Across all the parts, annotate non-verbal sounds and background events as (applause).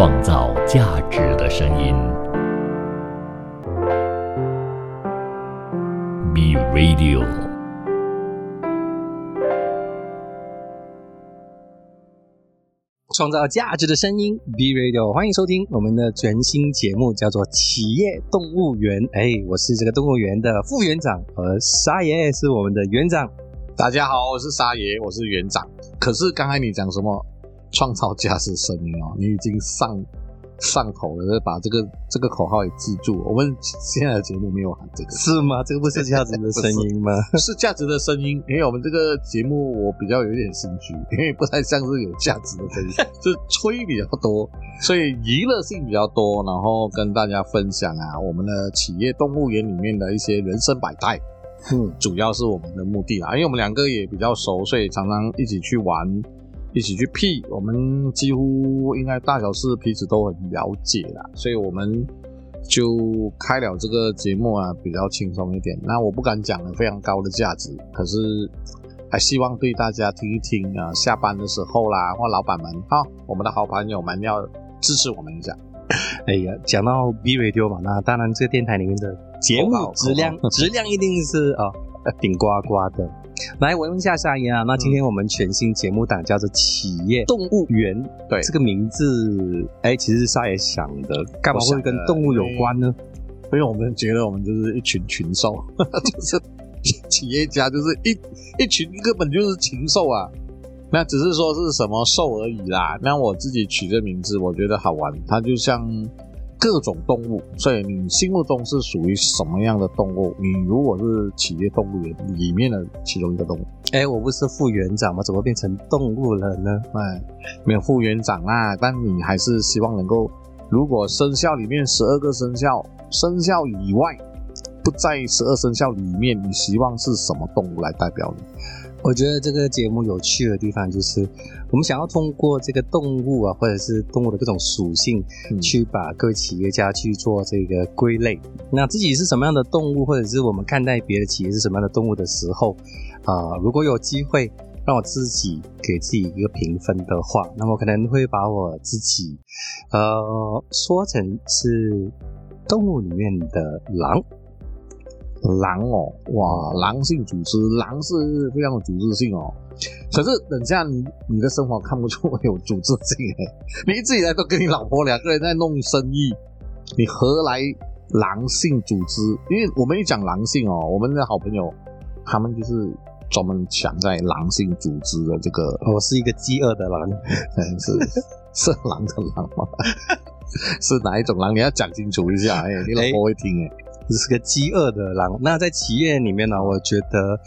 创造价值的声音。B Radio。创造价值的声音，B Radio，欢迎收听我们的全新节目，叫做《企业动物园》。哎，我是这个动物园的副园长，而沙爷是我们的园长。大家好，我是沙爷，我是园长。可是刚才你讲什么创造价值声音哦，你已经上上头了，把这个这个口号也记住。我们现在的节目没有喊这个，是吗？这个不是价值的声音 (laughs) 吗？是价值的声音，因为我们这个节目我比较有点心虚，因为不太像是有价值的声音，(laughs) 是吹比较多，所以娱乐性比较多，然后跟大家分享啊，我们的企业动物园里面的一些人生百态。嗯，主要是我们的目的啦，因为我们两个也比较熟，所以常常一起去玩，一起去 P，我们几乎应该大小事彼此都很了解啦，所以我们就开了这个节目啊，比较轻松一点。那我不敢讲了非常高的价值，可是还希望对大家听一听啊，下班的时候啦，或老板们，好，我们的好朋友们要支持我们一下。(laughs) 哎呀，讲到 B Radio 嘛，那当然这个电台里面的节目质量质量一定是啊顶呱呱的。来，我问一下沙爷啊，那今天我们全新节目档叫做《企业动物园》，对这个名字，哎，其实是沙爷想的，干嘛会跟动物有关呢？因为我们觉得我们就是一群群兽，(laughs) 就是企业家，就是一一群根本就是禽兽啊。那只是说是什么兽而已啦。那我自己取这名字，我觉得好玩。它就像各种动物，所以你心目中是属于什么样的动物？你如果是企业动物园里面的其中一个动物，哎，我不是副园长吗？怎么变成动物了呢？哎，没有副园长啦，但你还是希望能够，如果生肖里面十二个生肖，生肖以外不在十二生肖里面，你希望是什么动物来代表你？我觉得这个节目有趣的地方就是，我们想要通过这个动物啊，或者是动物的各种属性，去把各位企业家去做这个归类。那自己是什么样的动物，或者是我们看待别的企业是什么样的动物的时候，啊，如果有机会让我自己给自己一个评分的话，那么可能会把我自己，呃，说成是动物里面的狼。狼哦，哇，狼性组织，狼是非常有组织性哦。可是等下你你的生活看不出有组织性哎，(laughs) 你一直以来都跟你老婆两个人在弄生意，你何来狼性组织？因为我们一讲狼性哦，我们的好朋友他们就是专门抢在狼性组织的这个。我是一个饥饿的狼，(laughs) 是是狼的狼吗？(laughs) 是哪一种狼？你要讲清楚一下，哎，你老婆会听哎。这是个饥饿的狼。那在企业里面呢，我觉得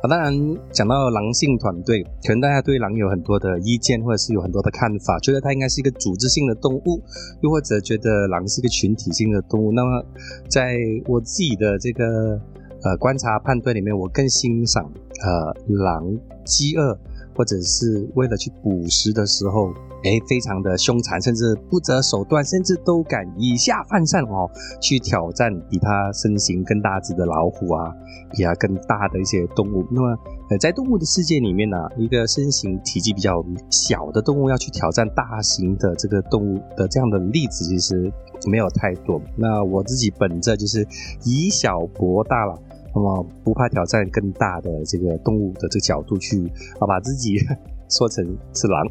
啊，当然讲到狼性团队，可能大家对狼有很多的意见，或者是有很多的看法，觉得它应该是一个组织性的动物，又或者觉得狼是一个群体性的动物。那么，在我自己的这个呃观察判断里面，我更欣赏呃狼饥饿。或者是为了去捕食的时候，哎，非常的凶残，甚至不择手段，甚至都敢以下犯上哦，去挑战比它身形更大只的老虎啊，比它更大的一些动物。那么，呃，在动物的世界里面呢，一个身形体积比较小的动物要去挑战大型的这个动物的这样的例子，其实没有太多。那我自己本着就是以小博大了。那么不怕挑战更大的这个动物的这个角度去啊，把自己 (laughs) 说成是狼，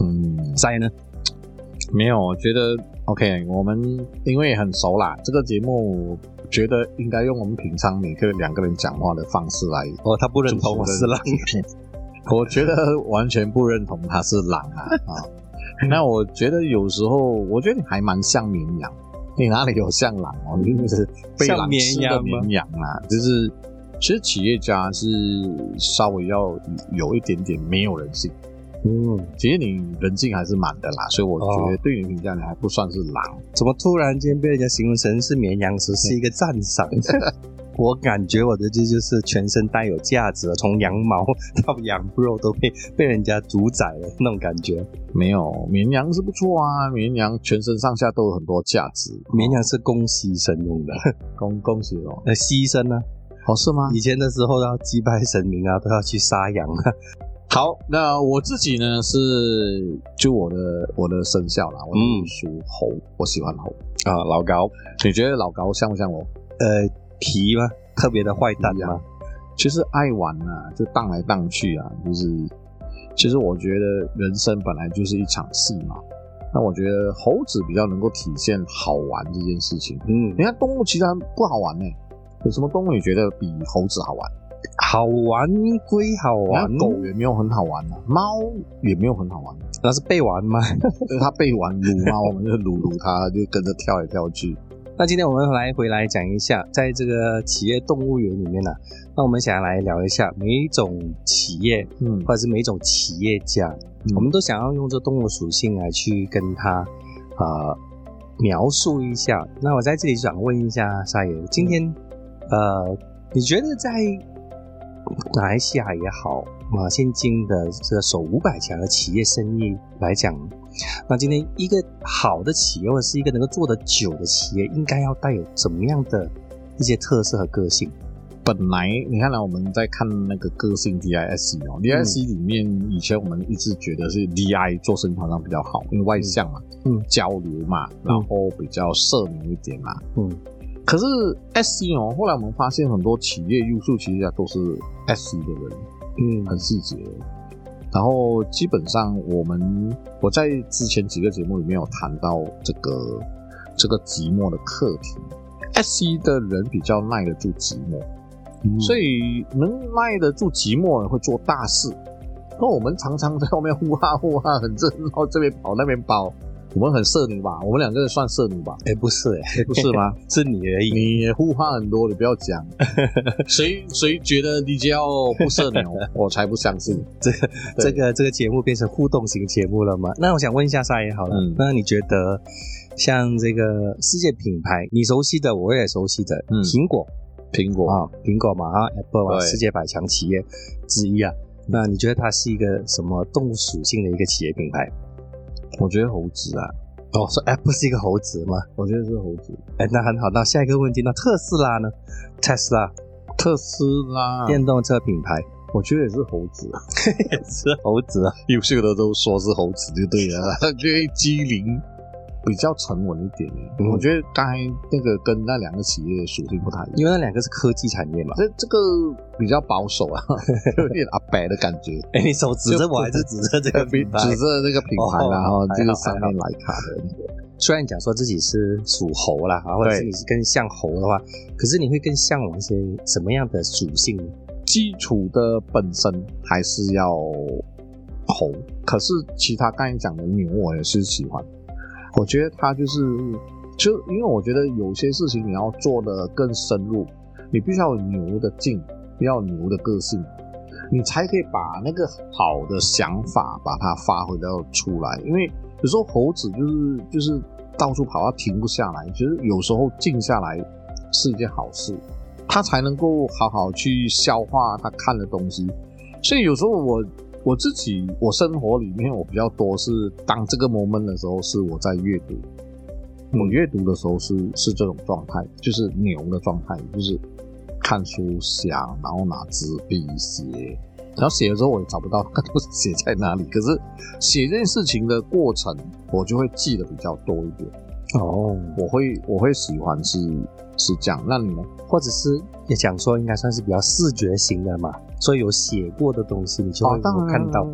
嗯，在呢？没有，我觉得 OK。我们因为很熟啦，这个节目觉得应该用我们平常每个两个人讲话的方式来。哦，他不认同我是狼，(laughs) 我觉得完全不认同他是狼啊啊！那我觉得有时候，我觉得你还蛮像绵羊。你哪里有像狼哦？(laughs) 你就是被狼吃的绵羊啊！就是，其实企业家是稍微要有一点点没有人性。嗯，其实你人性还是满的啦，所以我觉得对你评价你还不算是狼。怎么突然间被人家形容成是绵羊时是一个赞赏？(laughs) 我感觉我的这就是全身带有价值，从羊毛到羊肉都被被人家主宰了那种感觉。没有绵羊是不错啊，绵羊全身上下都有很多价值。绵羊是供牺牲用的，(laughs) 供供喜哦。那牺牲呢？哦是吗？以前的时候要祭拜神明啊，都要去杀羊啊。(laughs) 好，那我自己呢是就我的我的生肖啦，我属猴，我喜欢猴。啊，老高，你觉得老高像不像我？呃，皮吗？特别的坏蛋皮啊吗？其实爱玩啊，就荡来荡去啊，就是其实我觉得人生本来就是一场戏嘛。那我觉得猴子比较能够体现好玩这件事情。嗯你，看动物其实还不好玩呢、有什么动物你觉得比猴子好玩？好玩归好玩，狗也没有很好玩啊，猫也没有很好玩。那是被玩吗？就 (laughs) 是它被玩 (laughs) 撸猫，我们就撸撸它，就跟着跳来跳去。那今天我们来回来讲一下，在这个企业动物园里面呢、那我们想要来聊一下每一种企业嗯。或者是每一种企业家，嗯。我们都想要用这动物属性来去跟他呃描述一下。那我在这里想问一下沙爷，今天呃，你觉得在马来西亚也好，马现今的这个首五百强的企业生意来讲，那今天一个好的企业或者是一个能够做得久的企业，应该要带有怎么样的一些特色和个性？本来你看来我们在看那个个性 DISC 哦，DISC 里面以前我们一直觉得是 DI 做生意好像比较好，因为外向嘛，嗯交流嘛，然后比较社牛一点嘛。嗯可是 SC 哦，后来我们发现很多企业优秀企业家都是 SC 的人，嗯很细节。然后基本上我们我在之前几个节目里面有谈到这个这个寂寞的课题。SC 的人比较耐得住寂寞，嗯所以能耐得住寂寞的会做大事。那我们常常在外面呼哈呼哈，很热闹，这边跑那边跑，我们很社牛吧？我们两个人算社牛吧？哎、不是哎、(laughs) 不是吗？(laughs) 是你而已。你也呼哈很多，你不要讲。(laughs) 谁谁觉得 DJ 不社牛，我才不相信。这个这个这个节目变成互动型节目了吗？那我想问一下沙爷好了，嗯那你觉得像这个世界品牌，你熟悉的，我也熟悉的，嗯苹果苹果啊，苹果嘛啊，Apple 啊，世界百强企业之一啊。那你觉得它是一个什么动物属性的一个企业品牌？我觉得猴子啊，哦，说 Apple 是一个猴子吗？我觉得是猴子。哎，那很好。那下一个问题，那特斯拉呢特斯拉特斯拉，电动车品牌我觉得也是猴子 (laughs) 是猴子啊。优秀的都说是猴子就对了，(laughs) 因为机灵比较沉稳一点。嗯我觉得刚才那个跟那两个企业属性不太一样，因为那两个是科技产业嘛。这这个比较保守啊，(laughs) 有点阿白的感觉。(laughs) 哎，你手指着我还是指着这个 (laughs) 品牌？指着这个品牌啦，然后哦这个上面徕卡的那个，虽然讲说自己是属猴啦，啊，或者是你是更像猴的话，可是你会更向往一些什么样的属性呢？基础的本身还是要猴，可是其他刚才讲的牛我也是喜欢，我觉得他就是就因为我觉得有些事情你要做的更深入，你必须要有牛的劲，要有牛的个性，你才可以把那个好的想法把它发挥到出来。因为有时候猴子就是就是到处跑，它停不下来。其实有时候静下来是一件好事，它才能够好好去消化它看的东西。所以有时候我我自己我生活里面我比较多是当这个 moment 的时候，是我在阅读。我阅读的时候是是这种状态，就是牛的状态，就是看书想，然后拿纸笔写，然后写的时候我也找不到那东西写在哪里。(laughs) 可是写这件事情的过程，我就会记得比较多一点。哦，我会我会喜欢是是这样。那你呢？或者是也讲说应该算是比较视觉型的嘛，所以有写过的东西你就会有看到。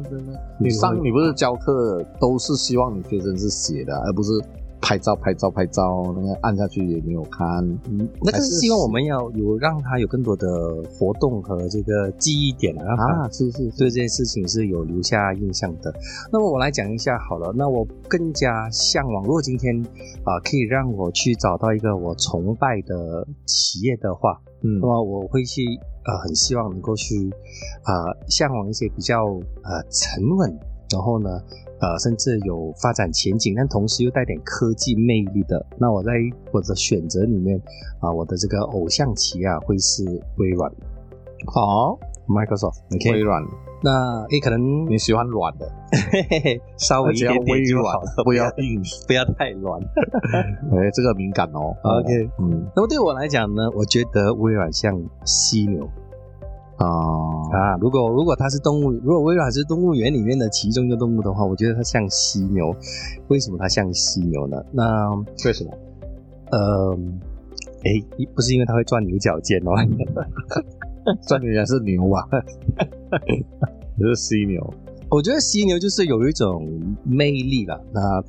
你上你不是教课都是希望你学生是写的，而不是拍照拍照拍照，那个按下去也没有看。嗯，那个是希望我们要有让他有更多的活动和这个记忆点啊，啊，是是对这件事情是有留下印象的。那么我来讲一下好了，那我更加向往，如果今天啊、可以让我去找到一个我崇拜的企业的话，嗯那么我会去呃很希望能够去啊、向往一些比较呃沉稳，然后呢呃甚至有发展前景，但同时又带点科技魅力的。那我在我的选择里面啊、我的这个偶像棋啊会是微软好，（Microsoft）。微 OK，软，那诶可能你喜欢软的，(laughs) 稍微一只要点点微软就好了，，不要硬。不要太软。(laughs) 哎，这个敏感哦。OK 嗯，那么对我来讲呢，我觉得微软像犀牛，哦，啊。如果如果它是动物，如果微软是动物园里面的其中一个动物的话，我觉得它像犀牛。为什么它像犀牛呢？那为什么？呃，哎，不是因为它会钻牛角尖哦，(laughs) 钻牛角是牛吧？(laughs) 不是犀牛。我觉得犀牛就是有一种魅力了。那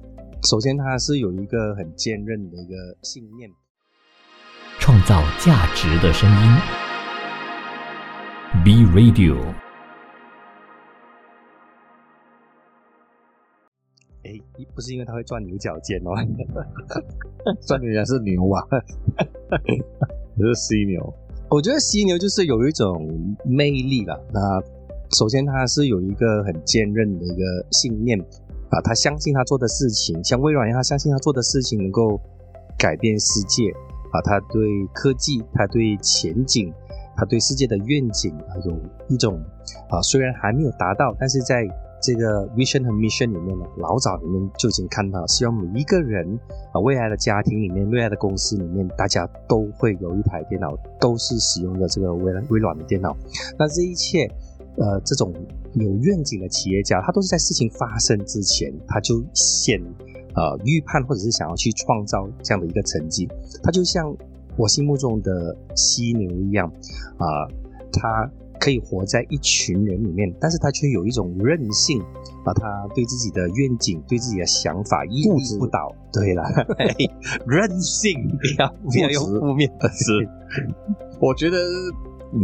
首先它是有一个很坚韧的一个信念，创造价值的声音。B Radio。哎，不是因为他会钻牛角尖哦，(laughs) 钻牛角是牛吧？(laughs) 不是犀牛。我觉得犀牛就是有一种魅力了。那首先它是有一个很坚韧的一个信念啊，他相信他做的事情，像微软一样，他相信他做的事情能够改变世界啊。他对科技，他对前景，他对世界的愿景啊，有一种啊，虽然还没有达到，但是在这个 vision 和 mission 里面呢，老早里面就已经看到，希望每一个人啊，未来的家庭里面，未来的公司里面，大家都会有一台电脑，都是使用的这个微微软的电脑。那这一切，呃，这种有愿景的企业家，他都是在事情发生之前，他就先呃预判或者是想要去创造这样的一个成绩。他就像我心目中的犀牛一样，啊，他。可以活在一群人里面，但是他却有一种韧性啊！他对自己的愿景、对自己的想法屹立不倒。对了，(laughs) 韧性 (laughs) 不要不要用负面的词。我觉得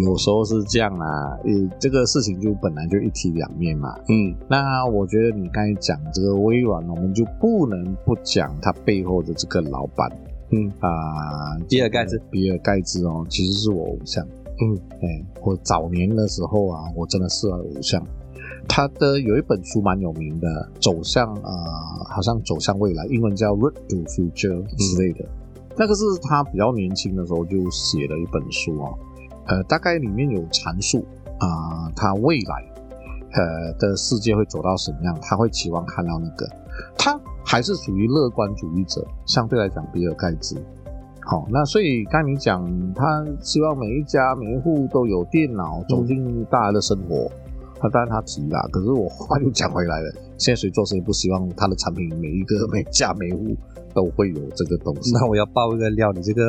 有时候是这样啦，呃，这个事情就本来就一体两面嘛。嗯，那我觉得你刚才讲这个微软，我们就不能不讲它背后的这个老板。嗯啊，比尔盖茨，比尔盖茨哦，其实是我偶像。嗯，哎，我早年的时候啊，我真的是偶像。他的有一本书蛮有名的，《走向啊，好像走向未来》，英文叫《Road to Future》之类的。那个是他比较年轻的时候就写的一本书哦，呃，大概里面有阐述啊，他未来呃的世界会走到什么样，他会期望看到那个。他还是属于乐观主义者，相对来讲，比尔盖茨。好，那所以刚你讲，他希望每一家每一户都有电脑，走进大家的生活。他当然他提了，可是我话又讲回来了，现在谁做生意不希望他的产品每一个每家每户？都会有这个东西。那我要爆一个料，你这个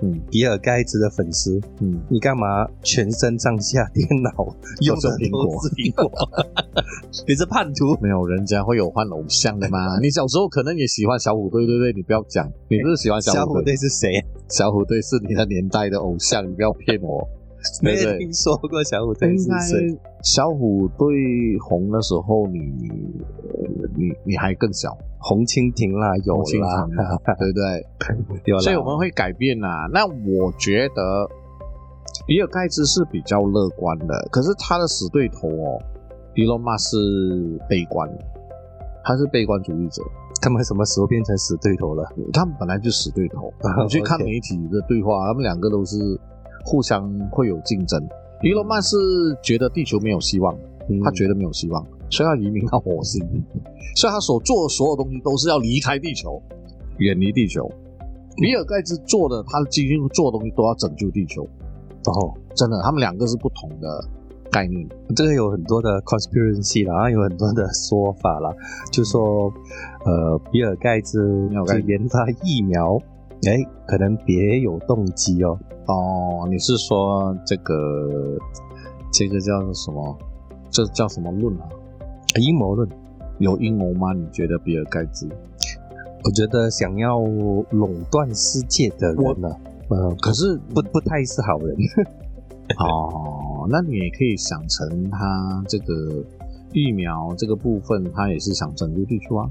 嗯比尔盖茨的粉丝，嗯，你干嘛全身上下电脑 (laughs) 用的苹果？苹果，(laughs) 你是叛徒？没有，人家会有换偶像的吗？(laughs) 你小时候可能也喜欢小虎队，对不对？你不要讲，你不是喜欢小虎队是谁？小虎队是你的年代的偶像，你不要骗我。没听说过小虎队是谁？小虎队红的时候，你你你还更小。红蜻蜓啦，有啦，对不 (laughs) 对？(laughs) 有所以我们会改变啦。那我觉得比尔盖茨是比较乐观的，可是他的死对头哦，迪隆马是悲观，他是悲观主义者。他们什么时候变成死对头了？他们本来就死对头。(laughs) 你去看媒体的对话，他们两个都是互相会有竞争。伊隆曼是觉得地球没有希望，他觉得没有希望。所以他移民到火星，(laughs) 所以他所做的所有东西都是要离开地球，远离地球。比尔盖茨做的，他的基金做的东西都要拯救地球。哦，真的，他们两个是不同的概念。这个有很多的 conspiracy 啦，有很多的说法啦，就说，呃，比尔盖茨去研发疫苗，哎，可能别有动机哦。哦，你是说这个这个叫什么？这叫什么论啊？阴谋论有阴谋吗？你觉得比尔盖茨？我觉得想要垄断世界的人呢，呃，可是不不太是好人。(laughs) 哦，那你也可以想成他这个疫苗这个部分，他也是想拯救地球啊。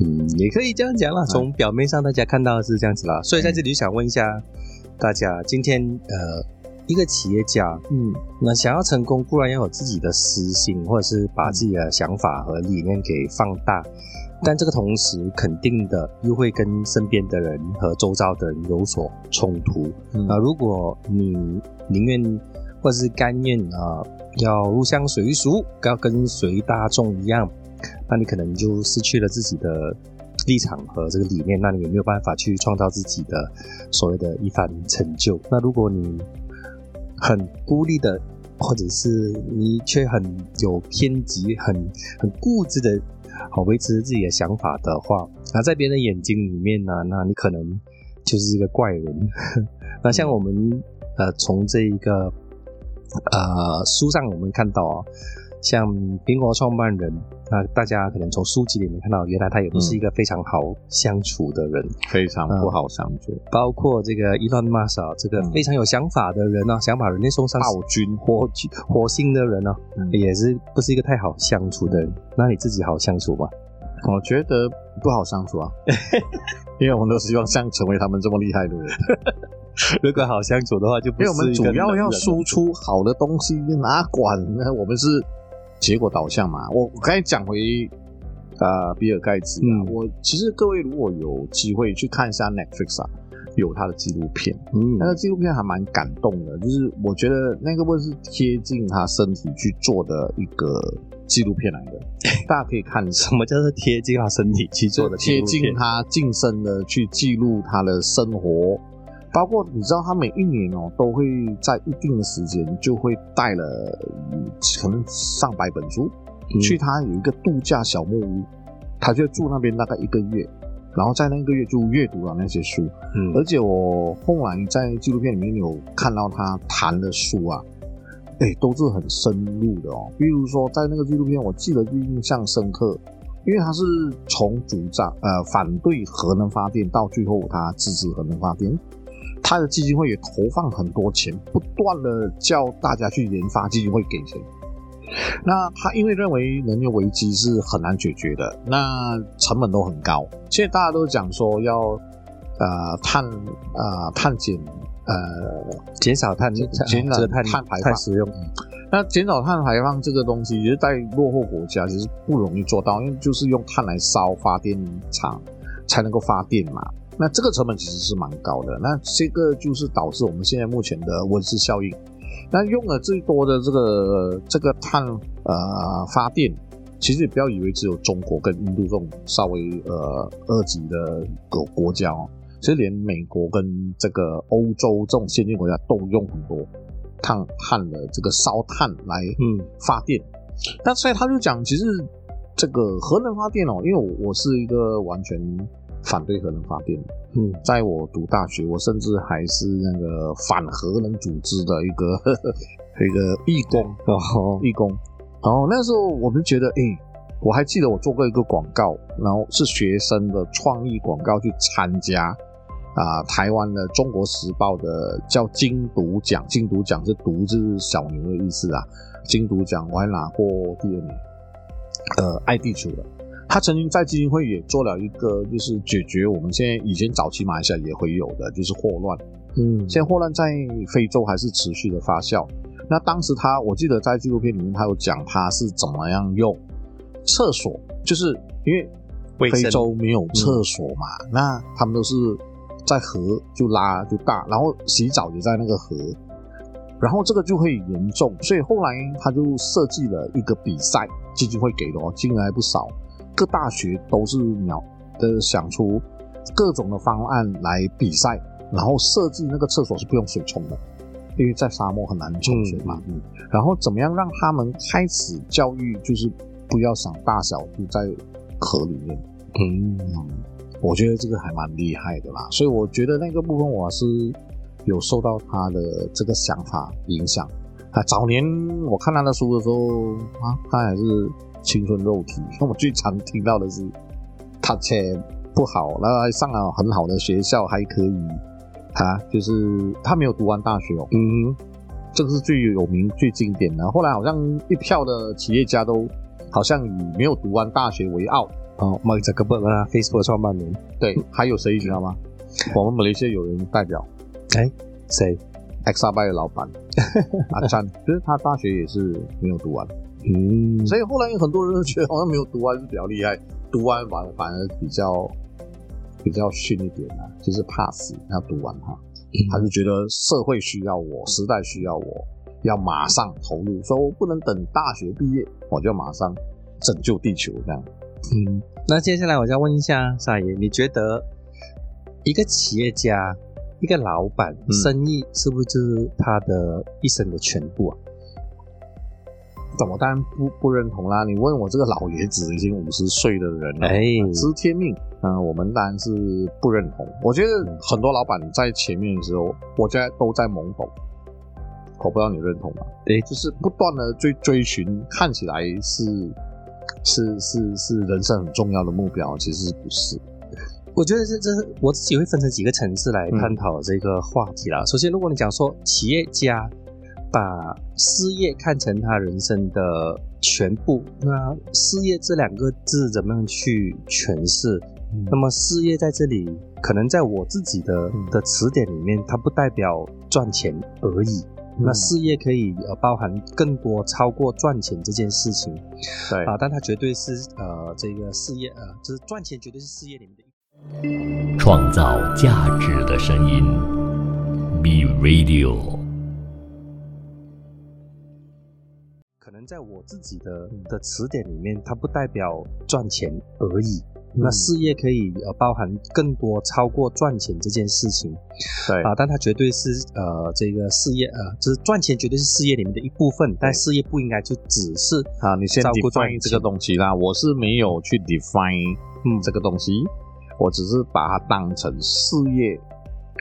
嗯，也可以这样讲啦。从表面上大家看到的是这样子啦，所以在这里想问一下大家，今天呃。一个企业家，嗯，那想要成功，固然要有自己的私心，或者是把自己的想法和理念给放大，但这个同时肯定的又会跟身边的人和周遭的人有所冲突。那如果你宁愿或者是甘愿啊，要入乡随俗，要跟随大众一样，那你可能就失去了自己的立场和这个理念，那你也没有办法去创造自己的所谓的一番成就。那如果你很孤立的或者是你却很有偏激、很很固执的，好维持自己的想法的话，那在别人的眼睛里面呢，那你可能就是一个怪人。(laughs) 那像我们呃，从这一个呃书上我们看到啊。像苹果创办人，那大家可能从书籍里面看到，原来他也不是一个非常好相处的人，非常不好相处。包括这个伊 m 马 s 这个非常有想法的人呢，想把人类送上暴君火火星的人呢，也是不是一个太好相处的人。那你自己好相处吗？我觉得不好相处啊，(laughs) 因为我们都希望像成为他们这么厉害的人。如果好相处的话，就因为我们主要要输出好的东西，哪管呢？我们是。结果导向嘛，我我刚才讲回呃比尔盖茨，嗯，我其实各位如果有机会去看一下 Netflix 啊，有他的纪录片，嗯，那个纪录片还蛮感动的，就是我觉得那个不是贴近他身体去做的一个纪录片来的，大家可以看 (laughs) 什么叫做贴近他身体去做的，贴近他近身的去记录他的生活。包括你知道，他每一年哦，都会在一定的时间就会带了可能上百本书去他有一个度假小木屋，他就住那边大概一个月，然后在那个月就阅读了那些书。嗯，而且我后来在纪录片里面有看到他谈的书啊，哎，都是很深入的哦。比如说在那个纪录片，我记得就印象深刻，因为他是从主张呃反对核能发电到最后他支持核能发电。他的基金会也投放很多钱，不断的叫大家去研发，基金会给钱。那他因为认为能源危机是很难解决的，那成本都很高。现在大家都讲说要呃碳呃碳减呃减少碳减少碳碳排放使用。那减少碳排放这个东西，其实在落后国家其实不容易做到，因为就是用碳来烧发电厂才能够发电嘛。那这个成本其实是蛮高的，那这个就是导致我们现在目前的温室效应。那用了最多的这个这个碳呃发电，其实也不要以为只有中国跟印度这种稍微呃二级的国国家哦，其实连美国跟这个欧洲这种先进国家都用很多碳碳的这个烧炭来嗯发电。那所以他就讲，其实这个核能发电哦，因为我我是一个完全。反对核能发电。嗯，在我读大学，我甚至还是那个反核能组织的一个 (laughs) 一个义工哦，义工。然后那时候我们觉得，哎，我还记得我做过一个广告，然后是学生的创意广告去参加啊，台湾的《中国时报》的叫金读奖，金读奖是读就是小牛的意思啊，金读奖我还拿过第二名，呃，爱地球的。他曾经在基金会也做了一个，就是解决我们现在以前早期马来西亚也会有的，就是霍乱。嗯，现在霍乱在非洲还是持续的发酵。那当时他，我记得在纪录片里面他有讲他是怎么样用厕所，就是因为非洲没有厕所嘛，那他们都是在河就拉就大，然后洗澡也在那个河，然后这个就会严重，所以后来他就设计了一个比赛，基金会给的哦，金额还不少。各大学都是秒的想出各种的方案来比赛，然后设计那个厕所是不用水冲的，因为在沙漠很难冲水嘛。嗯。然后怎么样让他们开始教育，就是不要想大小就在河里面。嗯。我觉得这个还蛮厉害的啦，所以我觉得那个部分我是有受到他的这个想法影响。啊，早年我看他的书的时候啊，他还是。青春肉体，那我最常听到的是他钱不好，然后上了很好的学校还可以，啊，就是他没有读完大学哦，嗯，这个是最有名、最经典的。后来好像一票的企业家都好像以没有读完大学为傲。哦，Mark Zuckerberg 啊，Facebook 创办人，对，还有谁你知道吗？我们马来西亚有人代表，哎，谁？Xaby 的老板 (laughs) 阿詹，其实他大学也是没有读完。嗯，所以后来有很多人都觉得好像没有读完是比较厉害，读完反反而比较比较逊一点啊，就是怕死要读完哈，他就觉得社会需要我，时代需要我，要马上投入，说我不能等大学毕业，我就马上拯救地球这样。嗯，那接下来我再问一下沙爷，你觉得一个企业家、一个老板，生意是不是他的一生的全部啊？怎么当然不不认同啦。你问我这个老爷子已经五十岁的人了，哎，知天命，嗯，我们当然是不认同。我觉得很多老板在前面的时候，我觉得都在懵懂。我不知道你认同吗？对，就是不断的追追寻，看起来是是是是人生很重要的目标，其实不是。我觉得这这我自己会分成几个层次来探讨这个话题啦。首先，如果你讲说企业家把事业看成他人生的全部，那事业这两个字怎么样去诠释？那么事业在这里，可能在我自己的的词典里面，它不代表赚钱而已。那事业可以呃包含更多超过赚钱这件事情，对啊，但它绝对是呃这个事业呃就是赚钱绝对是事业里面的一创造价值的声音，Be Radio。在我自己的的词典里面，它不代表赚钱而已。那事业可以呃包含更多超过赚钱这件事情，对。啊，但它绝对是呃这个事业呃就是赚钱绝对是事业里面的一部分，但事业不应该就只是啊你先 define 这个东西啦，我是没有去 define 嗯。这个东西，我只是把它当成事业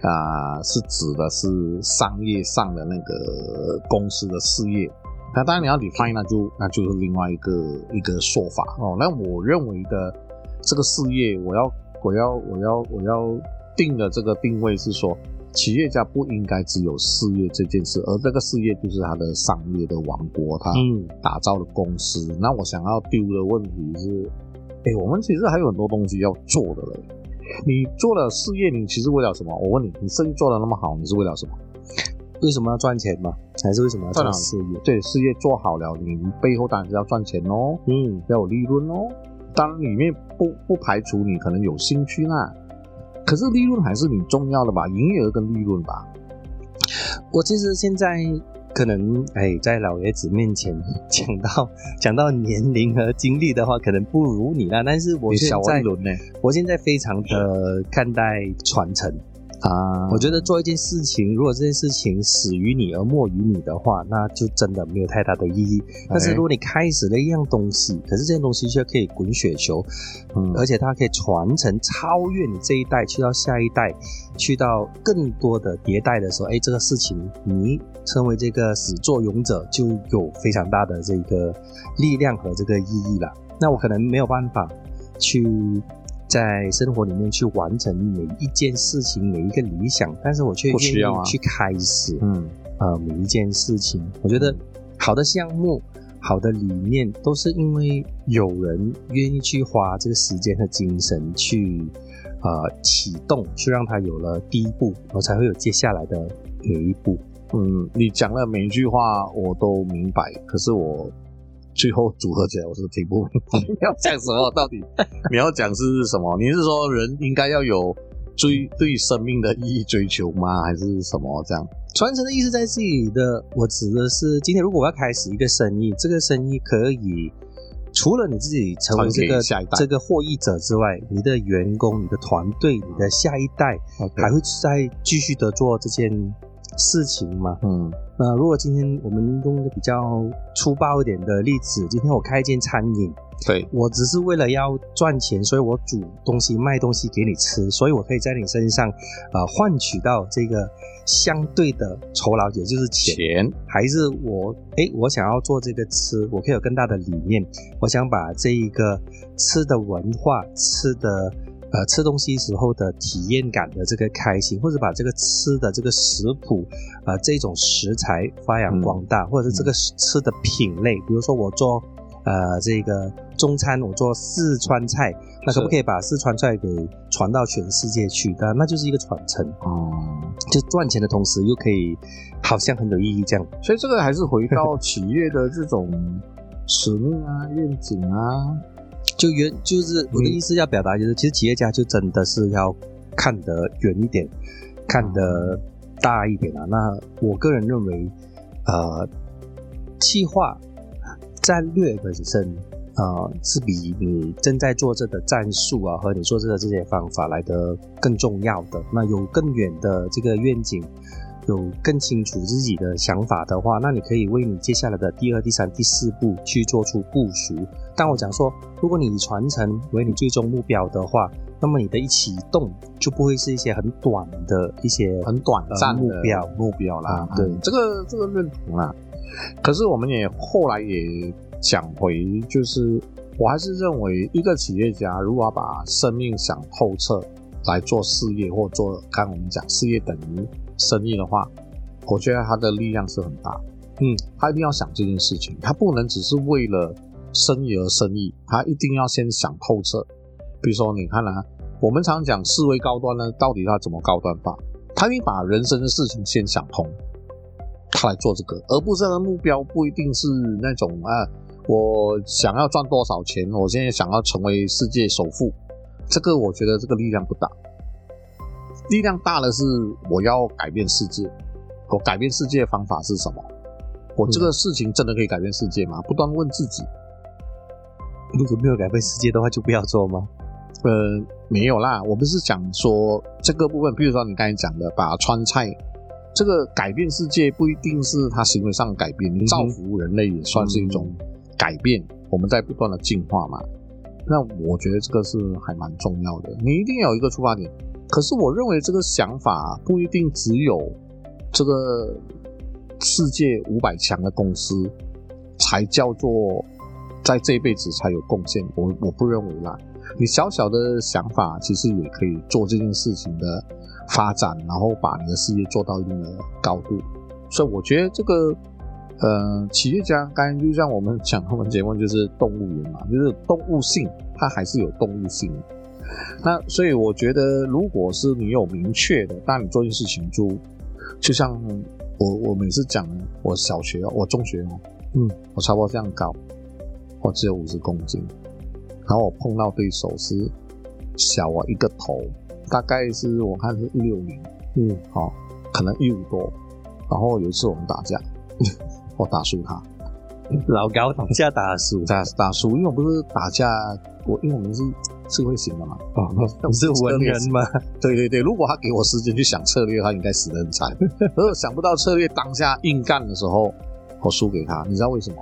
啊是指的是商业上的那个公司的事业，那当然你要 define 那就那就是另外一个一个说法哦，那我认为的。这个事业，我要，我要，我要，我要定的这个定位是说，企业家不应该只有事业这件事，而这个事业就是他的商业的王国，他打造的公司。那我想要丢的问题是，哎，我们其实还有很多东西要做的嘞。你做了事业，你其实为了什么？我问你，你生意做的那么好，你是为了什么？为什么要赚钱嘛？还是为什么要做事业？对，事业做好了，你背后当然是要赚钱哦，嗯，要有利润哦。当然，里面不不排除你可能有兴趣那，可是利润还是你重要的吧？营业额跟利润吧。我其实现在可能哎，在老爷子面前 (laughs) 讲到讲到年龄和经历的话，可能不如你了。但是我现在，我现在非常的看待传承。啊，我觉得做一件事情，如果这件事情始于你而没于你的话，那就真的没有太大的意义。但是如果你开始了一样东西，可是这件东西却可以滚雪球，嗯，而且它可以传承超越你这一代，去到下一代，去到更多的迭代的时候，哎，这个事情你成为这个始作俑者，就有非常大的这个力量和这个意义了。那我可能没有办法去。在生活里面去完成每一件事情，每一个理想，但是我却愿意去开始，嗯，呃，每一件事情。我觉得好的项目、好的理念，都是因为有人愿意去花这个时间和精神去，呃，启动，去让它有了第一步，我才会有接下来的每一步。嗯，你讲的每一句话我都明白，可是我。最后组合起来，我是听不明白你要讲什么。到底你要讲是什么？你是说人应该要有追对生命的意义追求吗？还是什么这样？传承的意思在这里的，我指的是今天如果我要开始一个生意，这个生意可以除了你自己成为这个这个获益者之外，你的员工、你的团队、你的下一代还会再继续的做这件事情嘛？嗯。那如果今天我们用一个比较粗暴一点的例子，今天我开一间餐饮，对我只是为了要赚钱，所以我煮东西卖东西给你吃，所以我可以在你身上，呃，换取到这个相对的酬劳，也就是钱，还是我，哎，我想要做这个吃，我可以有更大的理念，我想把这一个吃的文化，吃的。呃，吃东西时候的体验感的这个开心，或者把这个吃的这个食谱，呃，这种食材发扬光大，或者是这个吃的品类，比如说我做呃这个中餐，我做四川菜，那可不可以把四川菜给传到全世界去？那那就是一个传承哦，就赚钱的同时又可以好像很有意义这样。所以这个还是回到 (laughs) 企业的这种使命啊、愿景啊。就原就是我的意思要表达就是，其实企业家就真的是要看得远一点，看得大一点啊。那我个人认为，呃，计划战略本身啊，是比你正在做这个战术啊和你做这个这些方法来的更重要的。那有更远的这个愿景，有更清楚自己的想法的话，那你可以为你接下来的第二、第三、第四步去做出部署。但我讲说，如果你以传承为你最终目标的话，那么你的一启动就不会是一些很短的一些很短暂的目标目标啦。啊对嗯这个这个认同啦。可是我们也后来也讲回，就是我还是认为，一个企业家如果要把生命想透彻来做事业，或做刚刚我们讲事业等于生意的话，我觉得他的力量是很大。嗯，他一定要想这件事情，他不能只是为了生意而生意，他一定要先想透彻。比如说，你看啊，我们常讲思维高端呢，到底他怎么高端法？他得把人生的事情先想通，他来做这个，而不是他的目标不一定是那种啊，我想要赚多少钱，我现在想要成为世界首富，这个我觉得这个力量不大。力量大的是我要改变世界，我改变世界的方法是什么？我这个事情真的可以改变世界吗？不断问自己，如果没有改变世界的话，就不要做吗？呃，没有啦，我们是讲说这个部分，比如说你刚才讲的，把川菜这个改变世界，不一定是他行为上的改变，你造福人类也算是一种改变，我们在不断的进化嘛。那我觉得这个是还蛮重要的，你一定有一个出发点。可是我认为这个想法不一定只有这个世界五百强的公司才叫做在这一辈子才有贡献，我我不认为啦。你小小的想法其实也可以做这件事情的发展，然后把你的事业做到一定的高度。所以我觉得这个呃，企业家刚才就像我们讲我们节目就是动物园嘛，就是动物性，它还是有动物性的。那所以我觉得，如果是你有明确的，当你做一件事情就就像我我每次讲，我小学哦，我中学哦，嗯，我差不多这样高，我只有五十公斤，然后我碰到对手是小我一个头，大概是我看是一六零，嗯，好、可能一五多，然后有一次我们打架，(laughs) 我打输他，老高打架打输，打打输，因为我不是打架，我因为我们是智慧型的嘛，哦，(laughs) 不是文人吗？对对对，如果他给我时间去想策略，他应该死得很惨。(laughs) 而想不到策略，当下硬干的时候，我输给他，你知道为什么？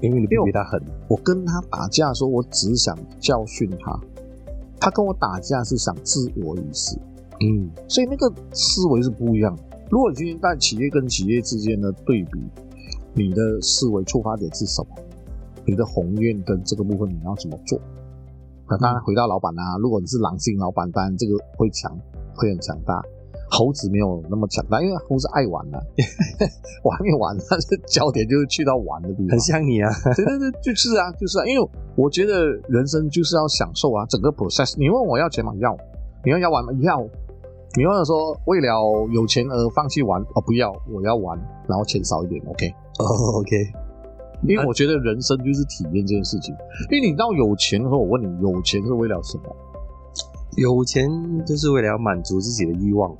因为你比他狠，我跟他打架的时候，我只想教训他，他跟我打架是想置我于死，嗯所以那个思维是不一样的。如果你今天在企业跟企业之间的对比，你的思维出发点是什么？你的宏愿跟这个部分你要怎么做？那当然回到老板啦、如果你是狼性老板，当然这个会强，会很强大。猴子没有那么强大，因为猴子爱玩了、我还没玩，但是焦点就是去到玩的地方很。像你啊，对对对，就是啊，就是啊，因为我觉得人生就是要享受啊，整个 process。你问我要钱吗？要。你要要玩吗？要。你问我说为了有钱而放弃玩？哦，不要，我要玩，然后钱少一点，OK。哦，OK，因为我觉得人生就是体验这件事情。因为你到有钱的时候，我问你，有钱是为了什么？有钱就是为了要满足自己的欲望，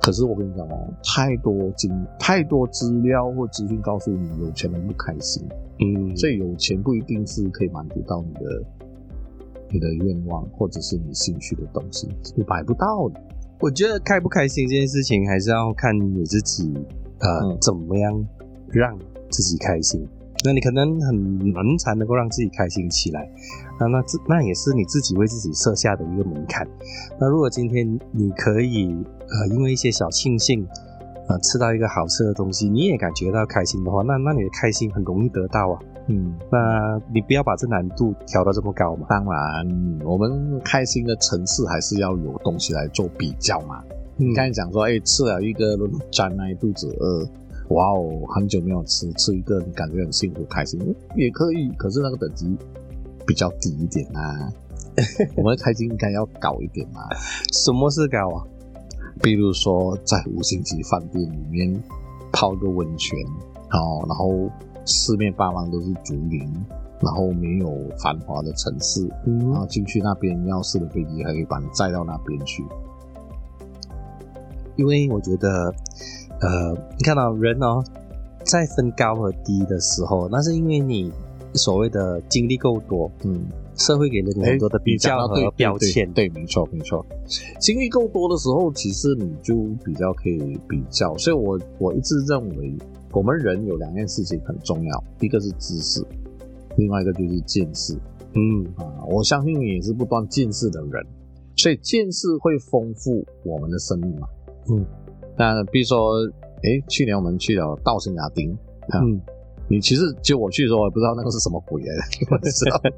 可是我跟你讲哦，太多经太多资料或资讯告诉你，有钱人不开心。嗯，所以有钱不一定是可以满足到你的你的愿望，或者是你兴趣的东西，你买不到的。我觉得开不开心这件事情，还是要看你自己，呃，嗯怎么样让自己开心。那你可能很难才能够让自己开心起来，那那这那也是你自己为自己设下的一个门槛。那如果今天你可以，呃，因为一些小庆幸，呃，吃到一个好吃的东西，你也感觉到开心的话，那那你的开心很容易得到啊。嗯，那你不要把这难度调到这么高嘛。当然，我们开心的层次还是要有东西来做比较嘛。嗯你刚才讲说，哎、吃了一个轮沾那一肚子饿，哇哦，很久没有吃，吃一个你感觉很幸福开心，也可以。可是那个等级比较低一点啊，(laughs) 我们的开心应该要高一点嘛。什么是高啊？比如说在五星级饭店里面泡个温泉，哦，然后四面八方都是竹林，然后没有繁华的城市，嗯然后进去那边要是的飞机还可以把你载到那边去。因为我觉得，呃，你看到人哦，在分高和低的时候，那是因为你所谓的经历够多，嗯社会给了你很多的比较和标签。对，对没错没错。经历够多的时候，其实你就比较可以比较。所以我我一直认为，我们人有两件事情很重要，一个是知识，另外一个就是见识嗯啊。我相信你也是不断见识的人，所以见识会丰富我们的生命嘛。嗯，那比如说，哎，去年我们去了稻城亚丁，啊嗯，你其实就我去的时候，我也不知道那个是什么鬼来 (laughs) (laughs) 的，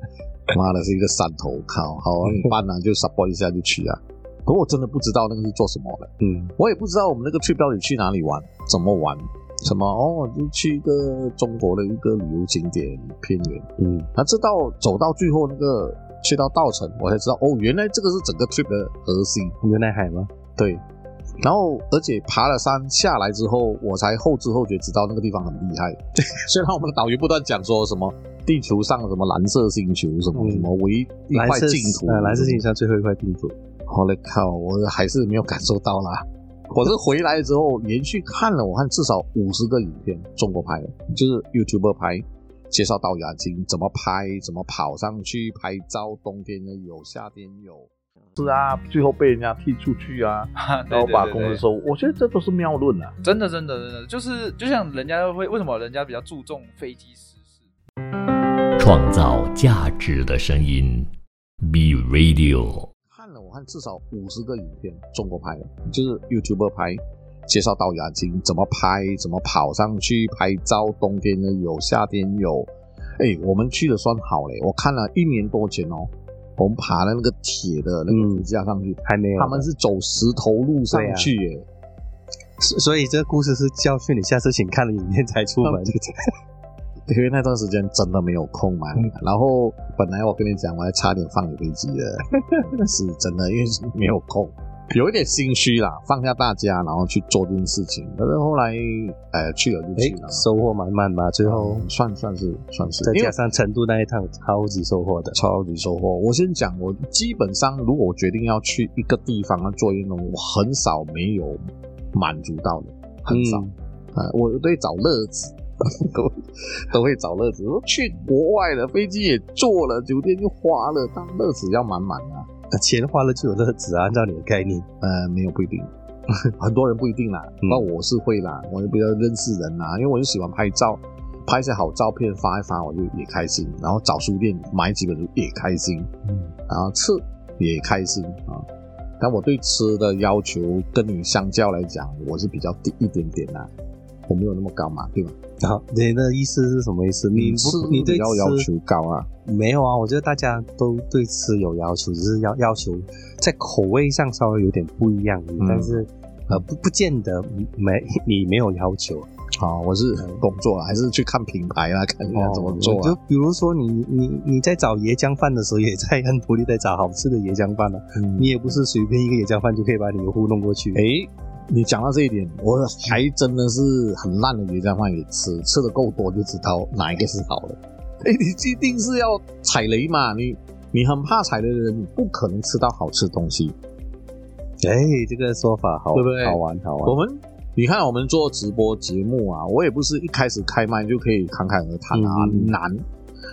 我道，妈的是一个山头，靠，好，你办了就 support 一下就去啊。可我真的不知道那个是做什么的，嗯。我也不知道我们那个 trip 到底去哪里玩，怎么玩，什么哦，就去一个中国的一个旅游景点偏远，嗯。那这到走到最后那个去到稻城，我才知道哦，原来这个是整个 trip 的核心。牛奶海吗？对，然后而且爬了山下来之后，我才后知后觉知道那个地方很厉害。对 (laughs) 虽然我们的导游不断讲说什么地球上什么蓝色星球，什么嗯什么唯一一块净土，呃，蓝色星球上最后一块净土。我的靠，我还是没有感受到啦。我是回来之后连续看了，我看至少五十个影片，中国拍的，就是 YouTuber 拍，介绍到雅金怎么拍，怎么跑上去拍照，冬天的有，夏天有。是啊，最后被人家踢出去啊，(laughs) 然后把公司收。我觉得这都是谬论啊。真的真的真的，就是就像人家会为什么人家比较注重飞机失事？创造价值的声音，B Radio。看了我看至少五十个影片，中国拍的，就是 YouTuber 拍，介绍到雅金怎么拍，怎么跑上去拍照，冬天的有，夏天有。哎，我们去的算好嘞，我看了一年多前哦，我们爬的那个铁的那个支架上去，还没有，他们是走石头路上去耶。所所以这个故事是教训你，下次请看了影片才出门。(laughs) 因为那段时间真的没有空嘛，然后本来我跟你讲，我还差点放你飞机的，(laughs) 是真的，因为没有空，有一点心虚啦，放下大家，然后去做这件事情。可是后来，呃，去了就去了，哎收获满满嘛，最后算算是算是，再加上成都那一趟，超级收获的。超级收获。我先讲，我基本上如果我决定要去一个地方做运动，我很少没有满足到的，很少。嗯啊，我都会找乐子，(laughs) 都都会找乐子。我 (laughs) 去国外了，飞机也坐了，酒店就花了，当乐子要满满啊。钱花了就有乐子啊，按照你的概念。呃，没有不一定，(laughs) 很多人不一定啦。嗯那、我是会啦，我就比较认识人啦，因为我就喜欢拍照，拍一些好照片发一发，我就也开心。然后找书店买几本书也开心，嗯，然后吃也开心啊。但我对吃的要求跟你相较来讲，我是比较低一点点啦，我没有那么高嘛，对吧？然后你的意思是什么意思？你吃不，你对要要求高啊。没有啊？我觉得大家都对吃有要求，只是要要求在口味上稍微有点不一样，嗯但是呃不不见得没 (laughs) 你没有要求。好，我是工作啊，还是去看品牌啊，看人家怎么做啊。就比如说你你你在找椰浆饭的时候，也在很努力在找好吃的椰浆饭啊。嗯你也不是随便一个椰浆饭就可以把你糊弄过去。诶，你讲到这一点，我还真的是很烂的椰浆饭也吃，吃的够多就知道哪一个是好的。诶，(laughs) 你一定是要踩雷嘛？你你很怕踩雷的人，你不可能吃到好吃的东西。哎，这个说法好，对不对好玩好玩。我们你看，我们做直播节目啊，我也不是一开始开麦就可以侃侃而谈啊，嗯难。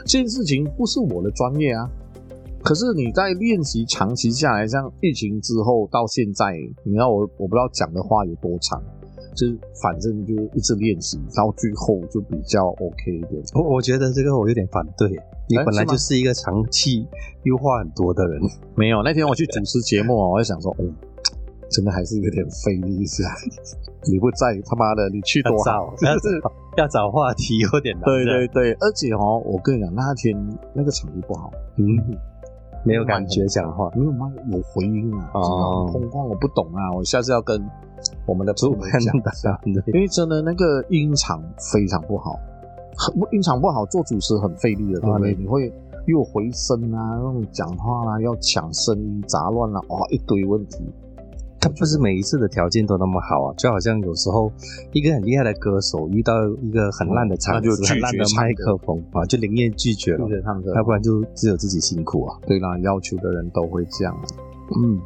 这件事情不是我的专业啊。可是你在练习长期下来，像疫情之后到现在，你知道我我不知道讲的话有多长，就是反正就一直练习，到最后就比较 OK 一点。我我觉得这个我有点反对。你本来就是一个长期优化很多的人，没有，那天我去主持节目啊，我就想说，哦，真的还是有点费力一下。(laughs) 你不在，他妈的，你去多好找。要找 (laughs) 要找话题有点难。对对对，而且哦，我跟你讲，那天那个场地不好，嗯，没有感觉讲话。没有吗有回音啊，哦真的空旷我不懂啊，我下次要跟我们的朋友讲的，因为真的那个音场非常不好，很音场不好，做主持很费力的，对不对？你会又回声啊，那种讲话啊，要抢声音杂乱啊，哇，一堆问题。他不是每一次的条件都那么好啊，就好像有时候一个很厉害的歌手遇到一个很烂的场很烂的麦克风啊，就宁愿拒绝了拒，绝唱歌，要不然就只有自己辛苦啊。对啦，要求的人都会这样。嗯，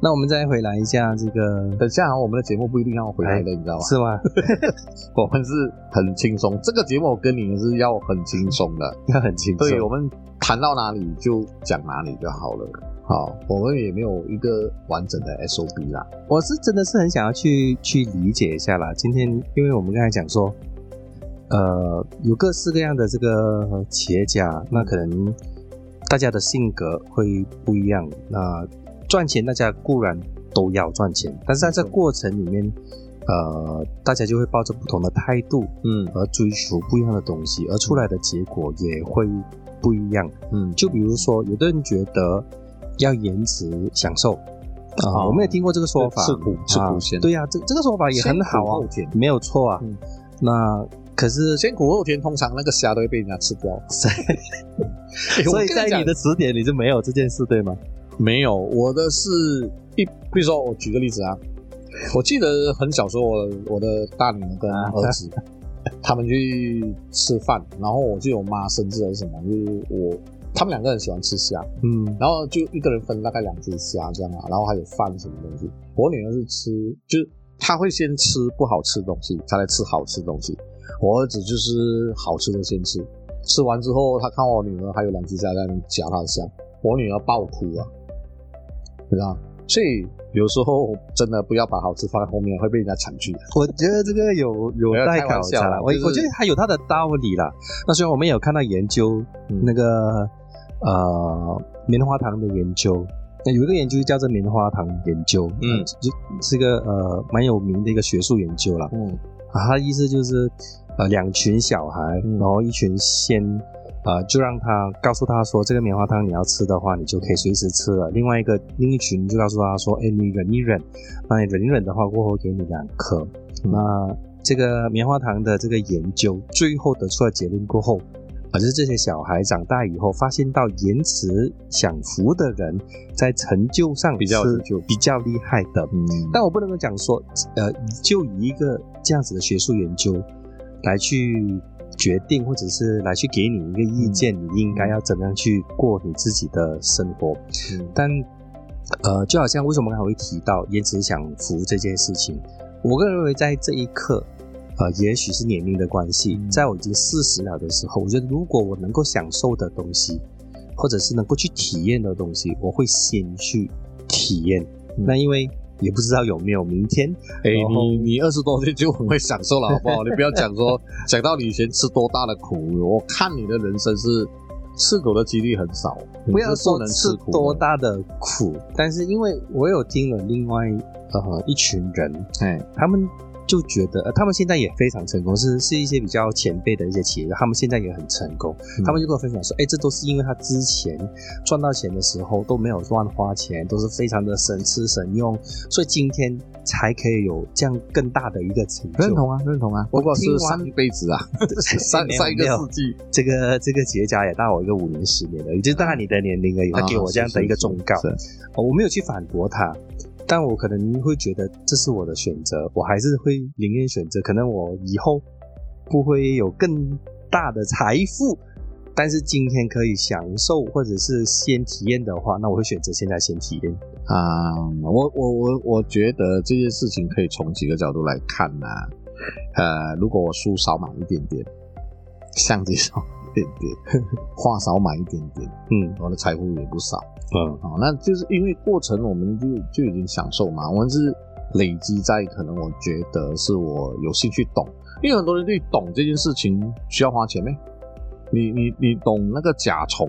那我们再回来一下这个，等下我们的节目不一定要回来的，你知道吗？是吗？(laughs) 我们是很轻松，这个节目我跟你们是要很轻松的，要很轻松。对，我们谈到哪里就讲哪里就好了。好，我们也没有一个完整的 SOP 啦。我是真的是很想要去去理解一下啦。今天因为我们刚才讲说，呃，有各式各样的这个企业家，那可能大家的性格会不一样。那赚钱，大家固然都要赚钱，但是在这过程里面，呃，大家就会抱着不同的态度，嗯而追求不一样的东西，而出来的结果也会不一样。嗯，就比如说，有的人觉得要延迟享受。啊，哦我们也听过这个说法，是苦是苦先。啊对呀、这这个说法也很好啊后甜，没有错啊。嗯。那可是，先苦后甜，通常那个虾都会被人家吃掉。(laughs) 哎所以我在你的词典里就没有这件事，对吗？没有，我的是一，比如说我举个例子啊，我记得很小时候，我我的大女儿跟儿子 (laughs) 他们去吃饭，然后我记得我妈生日还是什么，就是我他们两个人喜欢吃虾，嗯然后就一个人分大概两只虾这样啊，然后还有饭什么东西。我女儿是吃，就是她会先吃不好吃的东西，才来吃好吃的东西。我儿子就是好吃的先吃，吃完之后，他看我女儿还有两只虾在那边夹她的虾，我女儿爆哭啊，知道？所以有时候真的不要把好吃放在后面，会被人家抢去。我觉得这个有有待考察了。我啦就是我觉得它有它的道理啦。那虽然我们也有看到研究，嗯那个呃棉花糖的研究，那有一个研究叫做棉花糖研究，嗯呃就是一个呃蛮有名的一个学术研究了。嗯啊，它的意思就是呃两群小孩，嗯然后一群先呃就让他告诉他说这个棉花糖你要吃的话，你就可以随时吃了。另外一个另一群就告诉他说，哎，你忍一忍，那你忍一忍的话，过后给你两颗。嗯那这个棉花糖的这个研究最后得出了结论过后，啊，就是这些小孩长大以后发现到延迟享福的人在成就上比较比较厉害的。嗯，但我不能够讲说，呃，就以一个这样子的学术研究来去决定，或者是来去给你一个意见，你应该要怎么样去过你自己的生活。嗯但呃，就好像为什么刚才会提到延迟享福这件事情，我个人认为在这一刻，呃，也许是年龄的关系，嗯在我已经四十了的时候，我觉得如果我能够享受的东西，或者是能够去体验的东西，我会先去体验。嗯那因为也不知道有没有明天，哎、你你二十多岁就很会享受了，好不好？(laughs) 你不要讲说讲到你以前吃多大的苦，我看你的人生是吃苦的几率很少，不要说能吃多，大的苦，但是因为我有听了另外呃一群人，哎，他们就觉得，呃，他们现在也非常成功，是是一些比较前辈的一些企业家，他们现在也很成功。嗯。他们就跟我分享说，哎，这都是因为他之前赚到钱的时候都没有乱花钱，都是非常的省吃省用，所以今天才可以有这样更大的一个成就。认同啊，认同啊，我不过是上一辈子啊，(laughs) 上上一个世纪，(laughs) 这个这个企业家也大我一个五年十年的，也就是大概你的年龄而已。他给我这样的一个忠告，我没有去反驳他，但我可能会觉得这是我的选择，我还是会宁愿选择，可能我以后不会有更大的财富，但是今天可以享受或者是先体验的话，那我会选择现在先体验。啊、我我我我觉得这件事情可以从几个角度来看呐、呃，如果我书少买一点点，相机少买一点点，(laughs) 话少买一点点，嗯我的财富也不少。嗯哦，那就是因为过程我们就就已经享受嘛，我们是累积在可能我觉得是我有兴趣懂，因为很多人对懂这件事情需要花钱咩？你你你懂那个甲虫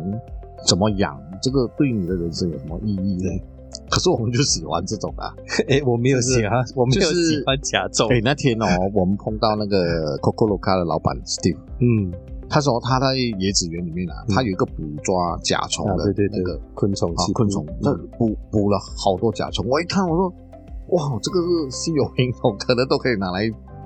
怎么养，这个对你的人生有什么意义呢？(laughs) 可是我们就喜欢这种啊。(laughs) 哎，我没有就是喜欢，我没有就是喜欢甲虫。哎、那天哦，我们碰到那个 Coco Loca 的老板 Steve，嗯，他说他在椰子园里面啊，嗯。他有一个捕抓甲虫啊，的对对对那个，昆虫系啊昆虫，那捕捕了好多甲虫。我一看，我说哇，这个是稀有品种，可能都可以拿来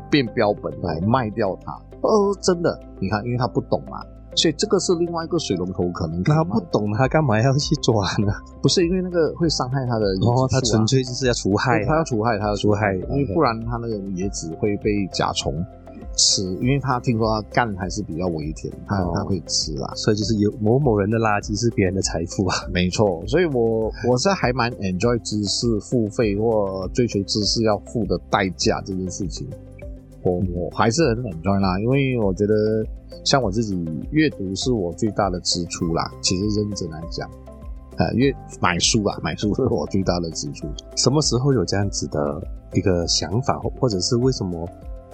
变标本来卖掉它。哦，真的，你看，因为他不懂嘛，所以这个是另外一个水龙头可能他不懂，他干嘛要去抓呢？不是因为那个会伤害他的哦，他纯粹就是要除害啊，他要除害，他要除害因为不然他那个椰子会被甲虫吃，因为他听说他干还是比较微甜，他、哦他会吃啦。所以就是有某某人的垃圾是别人的财富啊。(laughs) 没错，所以我我是还蛮 enjoy 知识付费或追求知识要付的代价这件事情，我我还是很 enjoy 啦，因为我觉得像我自己阅读是我最大的支出啦。其实认真来讲，呃，阅买书啊，买书是我最大的支出。什么时候有这样子的一个想法，或或者是为什么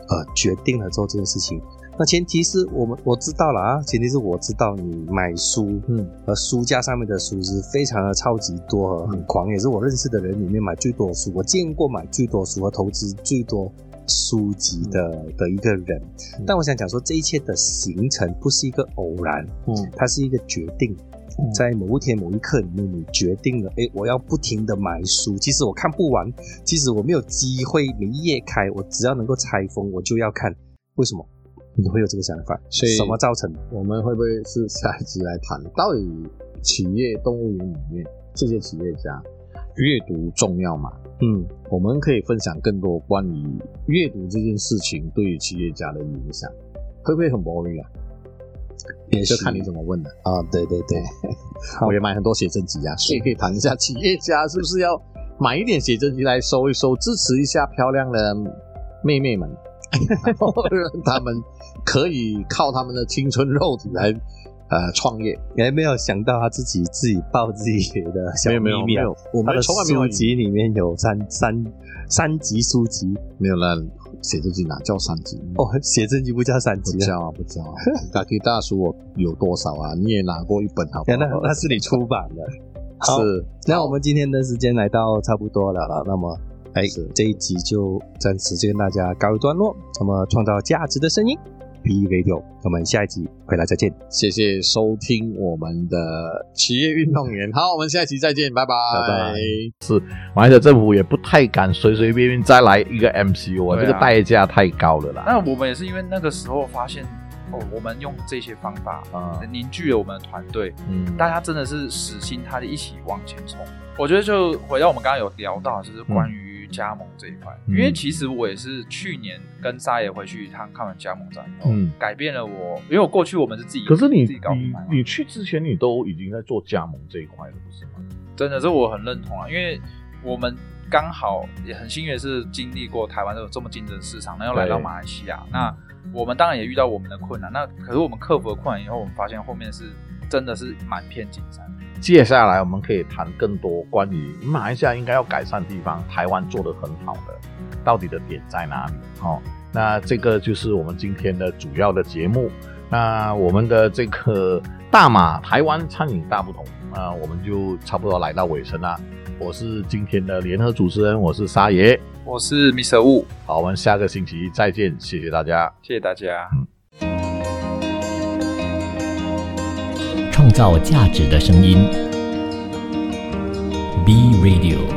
呃决定了做这件事情？那前提是我们我知道了啊，前提是我知道你买书，嗯，呃，书架上面的书是非常的超级多和很狂，也是我认识的人里面买最多书，我见过买最多书和投资最多书籍的、的一个人。但我想讲说，这一切的形成不是一个偶然，嗯它是一个决定。嗯在某一天某一刻里面，你决定了，哎，我要不停的买书。其实我看不完，即使我没有机会每一页开，我只要能够拆封，我就要看。为什么你会有这个想法？所以什么造成？我们会不会是下一集来谈，到底企业动物园里面这些企业家阅读重要吗？嗯，我们可以分享更多关于阅读这件事情对于企业家的影响，会不会很 boring 啊？也就看你怎么问了。啊，对对对，我也买很多写真集啊，所以可以谈一下企业家是不是要买一点写真集来收一收，支持一下漂亮的妹妹们，(laughs) 让他们可以靠他们的青春肉体来呃创业。你还没有想到他自己自己爆自己的小秘密啊！我们他的从来没有书籍里面有三三三集书籍。没有了写真集哪叫三级？哦，写真集不叫三不级啊，叫啊，不叫啊！(laughs) 大 K 大叔我有多少啊？你也拿过一本好不 (laughs) 那好？那是你出版的。(laughs) 好是，那我们今天的时间来到差不多了了，那么哎是，这一集就暂时就跟大家告一段落。那么创造价值的声音，B Radio，我们下一集回来再见。谢谢收听我们的企业运动员。好，我们下一集再见，拜拜，拜拜是马来西亚政府也不太敢随随便便再来一个 MCU 啊，啊这个代价太高了啦。那我们也是因为那个时候发现，哦，我们用这些方法啊，凝聚了我们的团队，嗯，大家真的是死心塌地一起往前冲。我觉得就回到我们刚刚有聊到，就是关于加盟这一块，嗯。因为其实我也是去年跟沙爷回去一趟看完加盟展以后，嗯。改变了我，因为我过去我们是自己，可是你自己搞品牌嘛。你你去之前你都已经在做加盟这一块了，不是吗？真的，是我很认同啊，因为我们刚好也很幸运是经历过台湾这种这么竞争的市场，然后来到马来西亚，那我们当然也遇到我们的困难，那可是我们克服了困难以后，我们发现后面是真的是满片金山。接下来我们可以谈更多关于马来西亚应该要改善的地方，台湾做得很好的，到底的点在哪里？哦，那这个就是我们今天的主要的节目。那我们的这个大马台湾餐饮大不同，那我们就差不多来到尾声啦。我是今天的联合主持人，我是沙爷。我是 Mr. Wu，好，我们下个星期再见，谢谢大家。谢谢大家。创造价值的声音，B Radio。